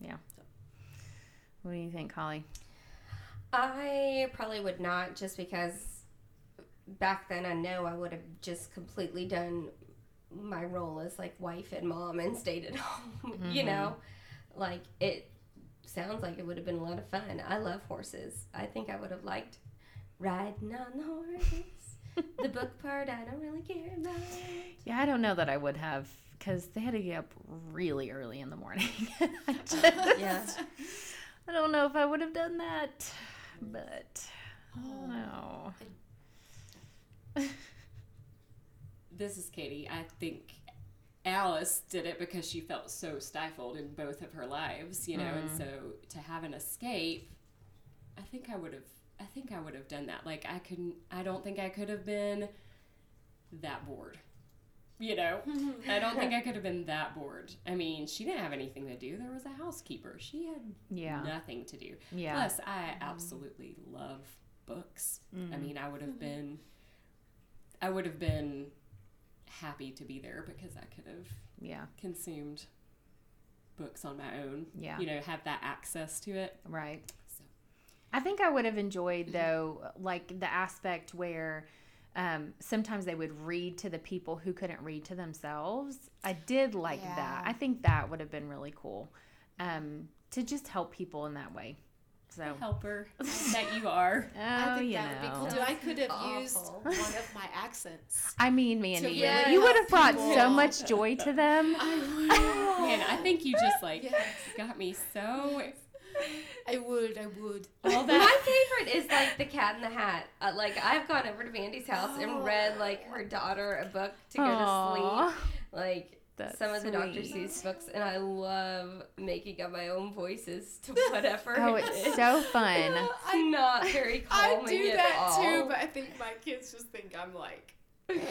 Speaker 1: Yeah. What do you think, Holly?
Speaker 2: I probably would not just because back then I know I would have just completely done my role as like wife and mom and stayed at home. you mm-hmm. know, like it sounds like it would have been a lot of fun. I love horses. I think I would have liked riding on the horse. the book part I don't really care about.
Speaker 1: Yeah, I don't know that I would have because they had to get up really early in the morning. I, just,
Speaker 2: Yeah.
Speaker 1: I don't know if I would have done that, but I don't oh. know.
Speaker 4: This is Katie. I think Alice did it because she felt so stifled in both of her lives, you know, and mm-hmm. so to have an escape, I think I would have I think I would have done that. Like I couldn't I don't think I could have been that bored. You know? I don't think I could have been that bored. I mean, she didn't have anything to do. There was a housekeeper. She had
Speaker 1: Yeah.
Speaker 4: nothing to do.
Speaker 1: Yeah.
Speaker 4: Plus, I mm-hmm. absolutely love books. I mm. mean, I would have mm-hmm. been, I would have been happy to be there because I could have
Speaker 1: Yeah.
Speaker 4: consumed books on my own.
Speaker 1: Yeah.
Speaker 4: You know, have that access to it.
Speaker 1: Right.
Speaker 4: So.
Speaker 1: I think I would have enjoyed though, like the aspect where um, sometimes they would read to the people who couldn't read to themselves. I did like that. I think that would have been really cool um, to just help people in that way. So,
Speaker 4: Helper that you are.
Speaker 1: oh,
Speaker 3: I think
Speaker 1: you
Speaker 3: that would be cool too. I could have used one of my accents.
Speaker 1: I mean, Mandy,
Speaker 3: really
Speaker 1: you would have brought
Speaker 3: people.
Speaker 1: so much joy to them.
Speaker 4: Man, I think you just like
Speaker 3: Yes.
Speaker 4: got me so
Speaker 3: I would, I would.
Speaker 4: all
Speaker 2: My favorite is like the Cat in the Hat. Uh, like I've gone over to Mandy's house and read like her daughter a book to go to sleep. Like
Speaker 1: That's
Speaker 2: some of the Dr. Seuss books, and I love making up my own voices to whatever.
Speaker 1: Oh,
Speaker 2: it
Speaker 1: it's
Speaker 2: is.
Speaker 1: so fun.
Speaker 2: It's not very
Speaker 3: I
Speaker 2: calming
Speaker 3: do
Speaker 2: at
Speaker 3: that
Speaker 2: all.
Speaker 3: too, but I think my kids just think I'm like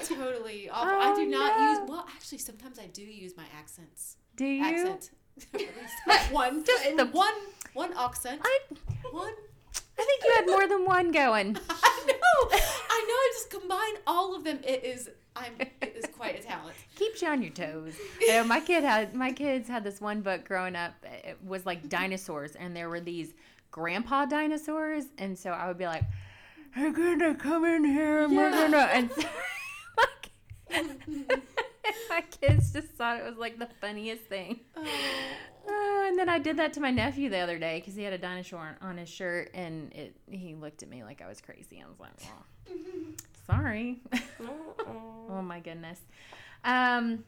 Speaker 3: totally awful. I do
Speaker 1: Oh,
Speaker 3: not
Speaker 1: no.
Speaker 3: use. Well, actually, sometimes I do use my accents.
Speaker 1: Do you?
Speaker 3: Accent. One,
Speaker 1: Just
Speaker 3: and
Speaker 1: the-
Speaker 3: one, one accent.
Speaker 1: I,
Speaker 3: One.
Speaker 1: I think you had more than one going.
Speaker 3: I know. I know. I just combine all of them. It is. I'm. It is quite a talent.
Speaker 1: keeps you on your toes. You know, my kid had my kids had this one book growing up. It was like mm-hmm. dinosaurs, and there were these grandpa dinosaurs, and so I would be like, "They're gonna come in here, and we're gonna," and so, like, mm-hmm. my kids just thought it was like the funniest thing. Oh, and then I did that to my nephew the other day because he had a dinosaur on, on his shirt, and it he looked at me like I was crazy. I was like, well, sorry. oh my goodness. Um,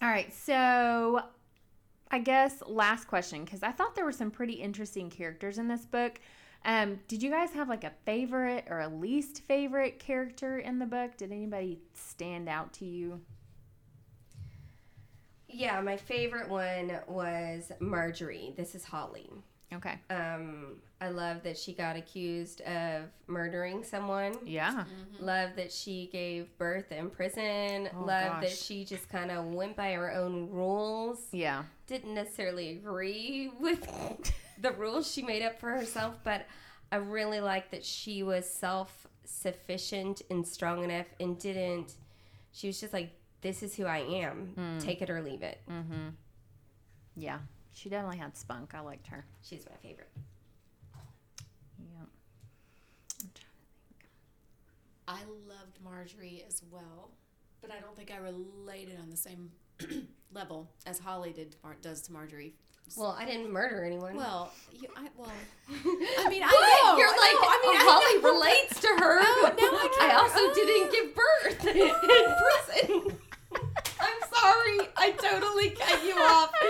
Speaker 1: all right, so I guess last question because I thought there were some pretty interesting characters in this book. Um, did you guys have like a favorite or a least favorite character in the book? Did anybody stand out to you?
Speaker 2: Yeah, my favorite one was Marjorie. This is Holly.
Speaker 1: Okay.
Speaker 2: Um, I love that she got accused of murdering someone.
Speaker 1: Yeah.
Speaker 2: Love that she gave birth in prison.
Speaker 1: Oh,
Speaker 2: love that she just kind of went by her own rules.
Speaker 1: Yeah.
Speaker 2: Didn't necessarily agree with the rules she made up for herself, but I really like that she was self sufficient and strong enough and didn't. She was just like, this is who I am. Take it or leave it.
Speaker 1: Mm-hmm. Yeah. She definitely had spunk. I liked her.
Speaker 2: She's my favorite.
Speaker 1: Yeah.
Speaker 3: I loved Marjorie as well, but I don't think I related on the same level as Holly did to Mar- does to Marjorie.
Speaker 2: Well, I didn't murder anyone.
Speaker 3: Well, you, I well, I mean, I
Speaker 2: What?
Speaker 3: know.
Speaker 2: You're
Speaker 3: I
Speaker 2: like,
Speaker 3: know, I mean, I
Speaker 2: Holly
Speaker 3: know.
Speaker 2: relates to her.
Speaker 3: Oh, now I
Speaker 2: I also
Speaker 3: oh.
Speaker 2: didn't give birth in prison. Sorry. I totally cut you off. You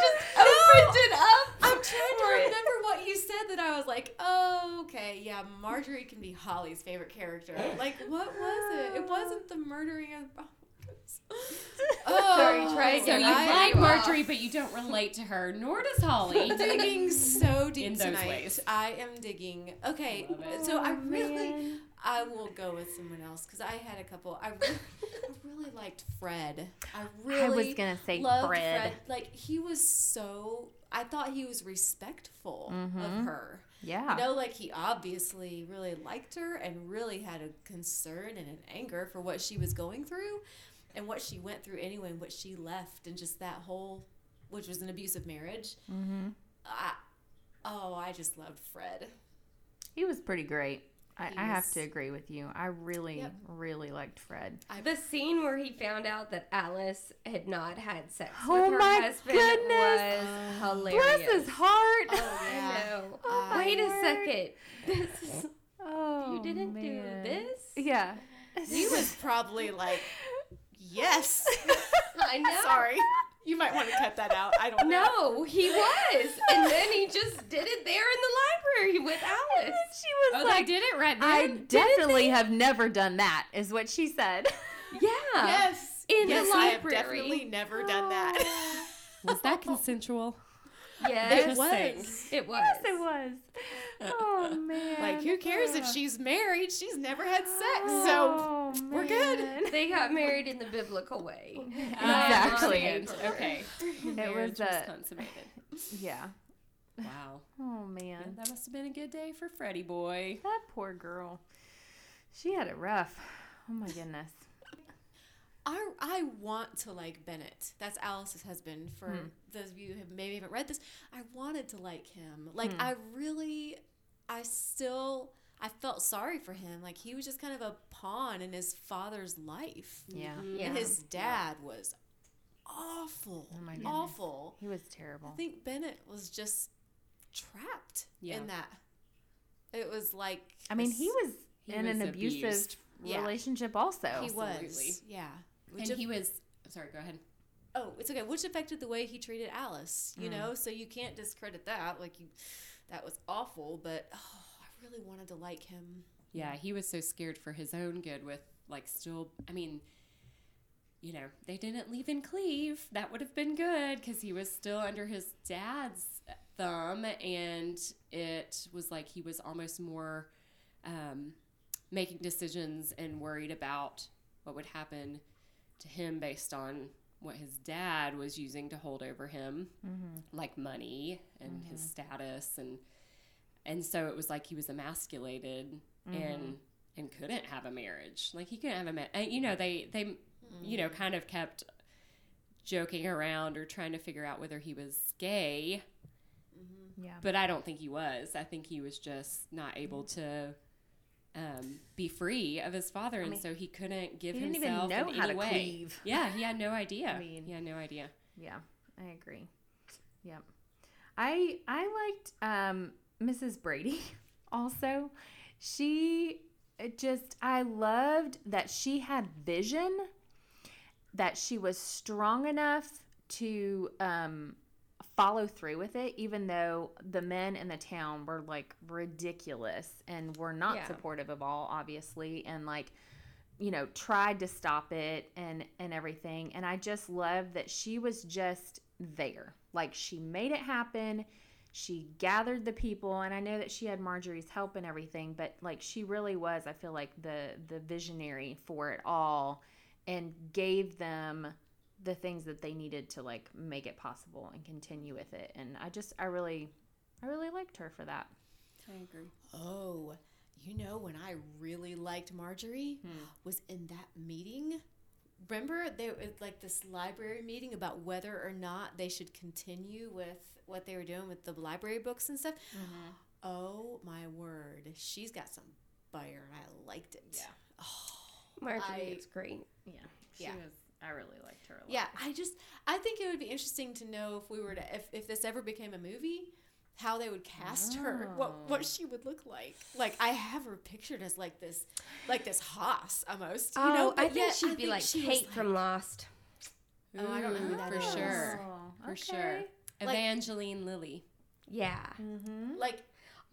Speaker 2: just opened it up.
Speaker 3: I'm trying to remember what you said that I was like, oh, okay, yeah, Marjorie can be Holly's favorite character. Like, what was it? It wasn't the murdering of. Oh, goodness. oh
Speaker 2: Sorry, try
Speaker 4: So
Speaker 2: again.
Speaker 4: you
Speaker 2: I
Speaker 4: like
Speaker 2: you off.
Speaker 4: Marjorie, but you don't relate to her, nor does Holly.
Speaker 3: digging so deep
Speaker 4: In those
Speaker 3: tonight.
Speaker 4: ways.
Speaker 3: I am digging. Okay, so I
Speaker 1: Oh,
Speaker 3: really,
Speaker 1: man.
Speaker 3: I will go with someone else because I had a couple. I really, I really liked Fred. I really
Speaker 1: I was gonna say
Speaker 3: loved
Speaker 1: Fred.
Speaker 3: Like he was so. I thought he was respectful
Speaker 1: Mhm.
Speaker 3: of her.
Speaker 1: Yeah.
Speaker 3: You know, like he obviously really liked her and really had a concern and an anger for what she was going through and what she went through anyway and what she left and just that whole, which was an abusive marriage.
Speaker 1: mm-hmm.
Speaker 3: I, oh, I just loved Fred.
Speaker 1: He was pretty great. I, I have to agree with you. I really,
Speaker 3: Yep.
Speaker 1: really liked Fred.
Speaker 2: The scene where he found out that Alice had not had sex
Speaker 1: Oh
Speaker 2: with her
Speaker 1: my
Speaker 2: husband
Speaker 1: goodness.
Speaker 2: was hilarious.
Speaker 1: Bless his heart.
Speaker 3: Oh,
Speaker 2: I know.
Speaker 3: Oh, oh
Speaker 2: Wait a
Speaker 1: Lord.
Speaker 2: second. This is,
Speaker 1: Oh,
Speaker 2: you didn't
Speaker 1: man.
Speaker 2: do this?
Speaker 1: Yeah.
Speaker 3: He was probably like, yes.
Speaker 2: I know.
Speaker 3: Sorry. You might want to cut that out. I don't know.
Speaker 2: No, he was. And then he just did it there in the library with Alice.
Speaker 1: she was
Speaker 4: Oh,
Speaker 1: like,
Speaker 4: they did it right then.
Speaker 1: I definitely have never done that, is what she said.
Speaker 2: Yeah.
Speaker 3: Yes.
Speaker 2: In the
Speaker 3: yes, I have definitely never done that.
Speaker 4: Was that consensual?
Speaker 2: Yes.
Speaker 3: It was.
Speaker 4: saying.
Speaker 2: It was.
Speaker 1: Yes, it was. Oh man.
Speaker 3: Like, who cares if she's married? She's never had sex, so
Speaker 1: Oh,
Speaker 3: we're good.
Speaker 2: They got married in the biblical way.
Speaker 1: Exactly.
Speaker 2: Not on
Speaker 4: Okay.
Speaker 1: It was uh,
Speaker 4: consummated.
Speaker 1: yeah.
Speaker 4: Wow.
Speaker 1: Oh
Speaker 4: Yeah,
Speaker 1: man,
Speaker 4: that must have been a good day for Freddie boy.
Speaker 1: that poor girl. She had it rough. Oh my goodness.
Speaker 3: I, I want to like Bennett. That's Alice's husband. For
Speaker 1: Hmm.
Speaker 3: those of you who maybe haven't read this, I wanted to like him. Like
Speaker 1: Hmm.
Speaker 3: I really, I still, I felt sorry for him. Like he was just kind of a pawn in his father's life.
Speaker 1: Yeah.
Speaker 2: Yeah.
Speaker 3: And his dad was awful,
Speaker 1: Oh my goodness.
Speaker 3: awful.
Speaker 1: He was terrible.
Speaker 3: I think Bennett was just trapped
Speaker 4: Yeah.
Speaker 3: in that. It was like
Speaker 1: I mean, he was
Speaker 4: He
Speaker 1: in an
Speaker 4: was
Speaker 1: abusive
Speaker 4: abused.
Speaker 3: Yeah.
Speaker 1: relationship also.
Speaker 3: he was
Speaker 4: absolutely.
Speaker 3: yeah. Which
Speaker 4: And he was. Sorry, go ahead.
Speaker 3: oh, it's okay. Which affected the way he treated Alice, you
Speaker 1: Mm.
Speaker 3: know. So you can't discredit that. Like you, that was awful. But oh, I really wanted to like him.
Speaker 4: Yeah, he was so scared for his own good with like still I mean you know, they didn't leave in cleave. That would have been good because he was still under his dad's thumb, and it was like he was almost more um, making decisions and worried about what would happen to him based on what his dad was using to hold over him, mm-hmm. like money and his mm-hmm. status, and and so it was like he was emasculated and mm-hmm. and couldn't have a marriage. Like he couldn't have a ma- and, you know they they you know kind of kept joking around or trying to figure out whether he was gay,
Speaker 1: Yeah.
Speaker 4: but I don't think he was. I think he was just not able to um, be free of his father, and
Speaker 1: mean,
Speaker 4: so he couldn't give
Speaker 1: he didn't even
Speaker 4: himself
Speaker 1: know
Speaker 4: in
Speaker 1: how
Speaker 4: any
Speaker 1: to
Speaker 4: way.
Speaker 1: cleave.
Speaker 4: Yeah, he had no idea.
Speaker 1: I mean-
Speaker 4: he had no idea.
Speaker 1: Yeah, I agree. Yep. I I liked um, Mrs. Brady also. She just I loved that she had vision, that she was strong enough to um, follow through with it, even though the men in the town were like ridiculous and were not
Speaker 2: Yeah.
Speaker 1: supportive of all, obviously, and like you know tried to stop it and and everything. And i just love that she was just there. Like she made it happen. She gathered the people. And i know that she had marjorie's help and everything but like she really was i feel like the the visionary for it all and gave them the things that they needed to like make it possible and continue with it and i just i really i really liked her for that
Speaker 4: I agree.
Speaker 3: Oh, you know when I really liked Marjorie hmm. was in that meeting. Remember there was like this library meeting about whether or not they should continue with what they were doing with the library books and stuff. Mm-hmm. Oh my word, she's got some fire, and I liked it.
Speaker 1: Yeah.
Speaker 2: Oh, Marjorie
Speaker 3: I-
Speaker 2: is great.
Speaker 1: yeah she
Speaker 3: Yeah.
Speaker 1: was i really liked her a lot
Speaker 3: Yeah, I just I think it would be interesting to know if we were to if, if this ever became a movie, how they would cast her, what what she would look like. Like I have her pictured as like this, like this hoss almost. You
Speaker 2: Oh,
Speaker 3: know,
Speaker 2: I think
Speaker 3: yet
Speaker 2: she'd
Speaker 3: I
Speaker 2: be
Speaker 3: think
Speaker 2: like
Speaker 3: she was
Speaker 2: Kate from Lost.
Speaker 3: Oh, I don't know who that
Speaker 4: for
Speaker 3: is.
Speaker 4: sure.
Speaker 1: Oh,
Speaker 4: For
Speaker 1: okay.
Speaker 4: sure.
Speaker 3: Like-
Speaker 4: Evangeline Lilly.
Speaker 2: Yeah.
Speaker 1: Mm-hmm.
Speaker 3: like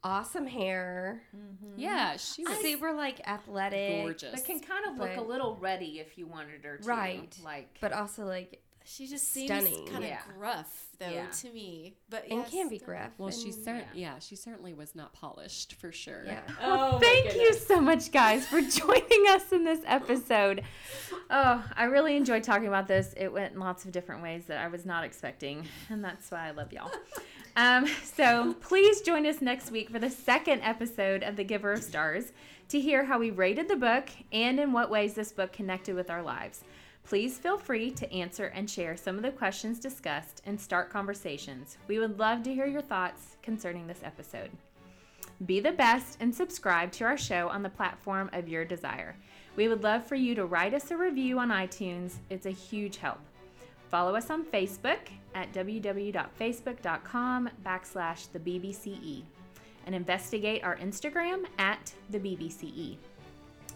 Speaker 2: Awesome hair. Mm-hmm.
Speaker 4: Yeah, she was
Speaker 2: Super like athletic.
Speaker 4: gorgeous.
Speaker 1: But can kind of look
Speaker 2: But-
Speaker 1: a little ready if you wanted her to.
Speaker 2: Right.
Speaker 1: Like.
Speaker 2: But also like
Speaker 3: she just seems
Speaker 2: Stunning.
Speaker 3: kind of
Speaker 1: Yeah.
Speaker 3: gruff though
Speaker 1: Yeah.
Speaker 3: to me. But
Speaker 2: and
Speaker 3: yes,
Speaker 2: can be gruff.
Speaker 4: Well,
Speaker 2: and-
Speaker 4: she cer- yeah. she certainly was not polished for sure.
Speaker 2: Yeah.
Speaker 1: Well, oh thank you so much, guys, for joining us in this episode. Oh, I really enjoyed talking about this. It went in lots of different ways that I was not expecting, and that's why I love y'all. Um, so please join us next week for the second episode of The Giver of Stars to hear how we rated the book and in what ways this book connected with our lives. Please feel free to answer and share some of the questions discussed and start conversations. We would love to hear your thoughts concerning this episode. Be the best and subscribe to our show on the platform of your desire. We would love for you to write us a review on iTunes. It's a huge help. Follow us on Facebook at www.facebook.com backslash the BBCE and investigate our Instagram at the BBCE.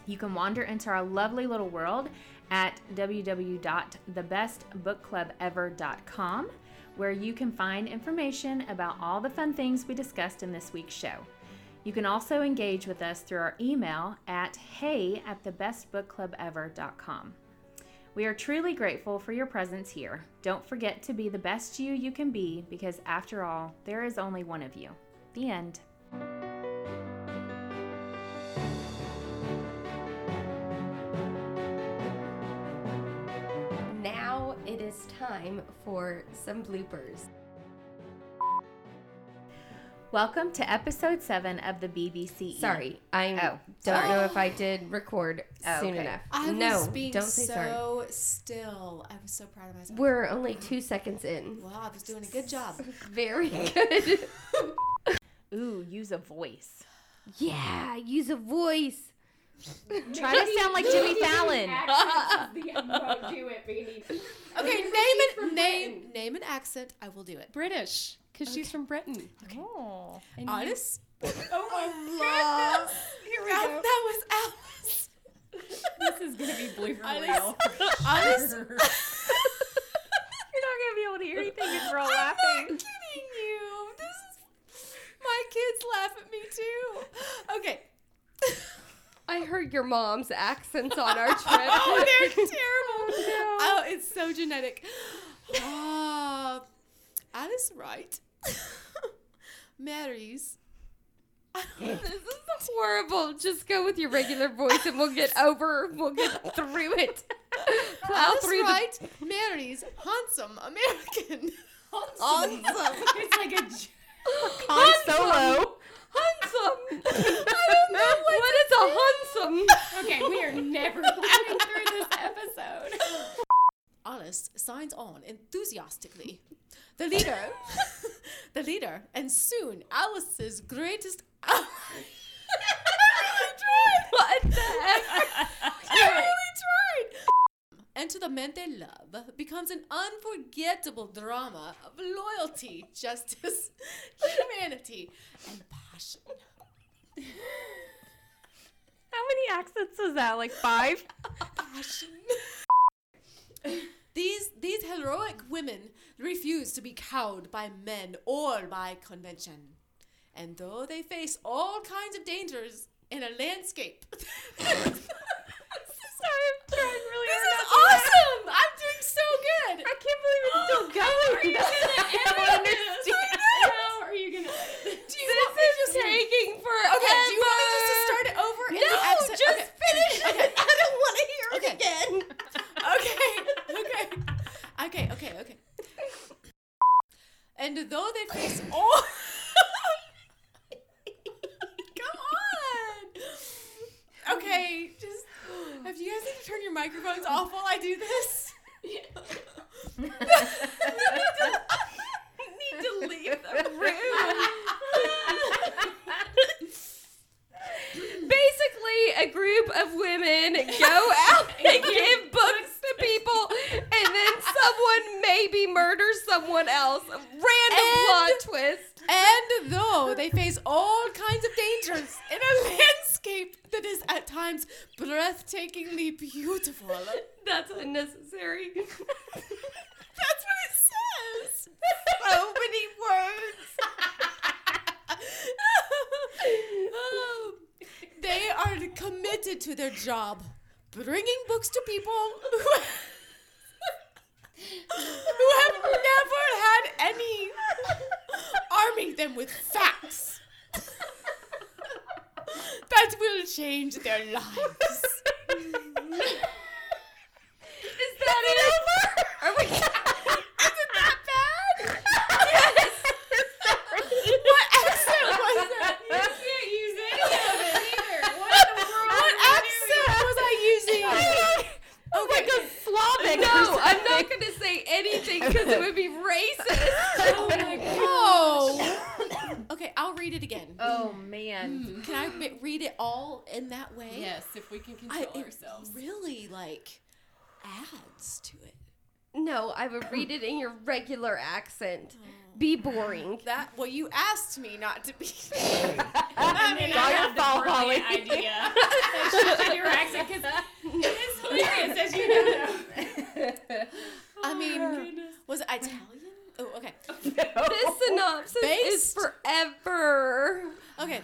Speaker 1: You can wander into our lovely little world at www.thebestbookclubever.com, where you can find information about all the fun things we discussed in this week's show. You can also engage with us through our email at hey at thebestbookclubever.com. We are truly grateful for your presence here. Don't forget to be the best you you can be because, after all, there is only one of you. The end.
Speaker 2: Now it is time for some bloopers.
Speaker 1: Welcome to episode 7 of the BBC.
Speaker 2: Sorry, I
Speaker 1: Oh,
Speaker 2: don't
Speaker 1: sorry.
Speaker 2: know if I did record
Speaker 1: Oh,
Speaker 2: soon
Speaker 1: okay.
Speaker 2: enough.
Speaker 3: I
Speaker 2: no,
Speaker 3: was being
Speaker 2: don't say
Speaker 3: so
Speaker 2: sorry.
Speaker 3: still. I was so proud of myself.
Speaker 2: We're only two seconds in.
Speaker 3: well, I was doing a good job.
Speaker 2: Very good.
Speaker 1: Ooh, use a voice.
Speaker 2: yeah, use a voice.
Speaker 1: Try to sound like Jimmy Fallon.
Speaker 4: do it,
Speaker 3: Okay, name it. Name name an accent. I will do it.
Speaker 4: British, because she's from Britain.
Speaker 1: Oh.
Speaker 4: And you- Oh my goodness. Here we
Speaker 3: That,
Speaker 4: go.
Speaker 3: that was Alice.
Speaker 4: This is gonna be blooper
Speaker 3: Honest.
Speaker 4: reel.
Speaker 3: Honest.
Speaker 1: You're not going to be able to hear anything if we're all
Speaker 3: I'm not
Speaker 1: laughing.
Speaker 3: kidding you. This is my kids laugh at me too. Okay.
Speaker 2: I heard your mom's accents on our trip.
Speaker 3: oh, they're terrible. Oh, it's so genetic. Ah, Alice Wright marries.
Speaker 2: this is horrible. Just go with your regular voice and we'll get over, we'll get through it. Plow
Speaker 3: Alice
Speaker 2: through
Speaker 3: Wright marries handsome American.
Speaker 2: Handsome.
Speaker 4: it's like a.
Speaker 1: Han Solo.
Speaker 2: Handsome. I don't know what is a handsome.
Speaker 4: Okay, we are never living through this episode.
Speaker 3: Alice signs on enthusiastically. The leader, the leader, and soon Alice's greatest
Speaker 2: what the heck?
Speaker 3: I really tried. And to the men they love becomes an unforgettable drama of loyalty, justice, humanity, and passion.
Speaker 1: How many accents was that? Like five?
Speaker 3: Passion. These these heroic women refuse to be cowed by men or by convention. And though they face all kinds of dangers in a landscape.
Speaker 1: Sorry, I'm trying really
Speaker 3: This
Speaker 1: hard.
Speaker 3: is
Speaker 1: to laugh.
Speaker 3: awesome! I'm doing so good.
Speaker 1: I can't believe it's still oh, going. I don't understand.
Speaker 4: How are you gonna?
Speaker 3: Do you want me just
Speaker 2: taking forever.
Speaker 3: Okay, do you want me just to start it over?
Speaker 2: No, just
Speaker 3: Okay.
Speaker 2: finish
Speaker 3: Okay.
Speaker 2: it. I don't want to hear
Speaker 3: Okay.
Speaker 2: it again.
Speaker 3: Okay, okay, okay, okay, okay. And though they face all, come on. Okay, just if you guys need to turn your microphones off while I do this.
Speaker 2: need to leave the room. Basically, a group of women go out and give books to people, and then someone maybe murders someone else. Random plot twist.
Speaker 3: And though they face all kinds of dangers in a landscape that is at times breathtakingly beautiful.
Speaker 2: That's unnecessary.
Speaker 3: That's what it says.
Speaker 2: so many words.
Speaker 3: Um, they are committed to their job, bringing books to people who, who have never had any, arming them with facts that will change their lives.
Speaker 2: Is that it? Are we?
Speaker 3: Isn't that bad? Yes. what accent was that?
Speaker 4: can't use any of it either. What in the world?
Speaker 3: What
Speaker 4: are you
Speaker 3: accent was I using?
Speaker 1: Oh my god, Slavic. or
Speaker 2: No, I'm not going to say anything because it would be racist.
Speaker 4: Oh my god.
Speaker 3: Oh. Okay, I'll read it again.
Speaker 1: Oh man.
Speaker 3: Hmm, can I bi- read it all in that way?
Speaker 4: Yes, if we can
Speaker 3: I,
Speaker 4: control
Speaker 3: it
Speaker 4: ourselves.
Speaker 3: really like adds to it.
Speaker 2: No, I would read it in your regular accent. Oh. Be boring.
Speaker 3: That well, you asked me not to be.
Speaker 4: I mean, I have the
Speaker 1: fault,
Speaker 4: brilliant
Speaker 1: Holly.
Speaker 4: idea. that your accent because it's hilarious, as you know.
Speaker 3: I mean,
Speaker 4: oh,
Speaker 3: was it Italian? Oh, okay.
Speaker 1: No. This
Speaker 2: synopsis Based? is forever.
Speaker 3: Okay,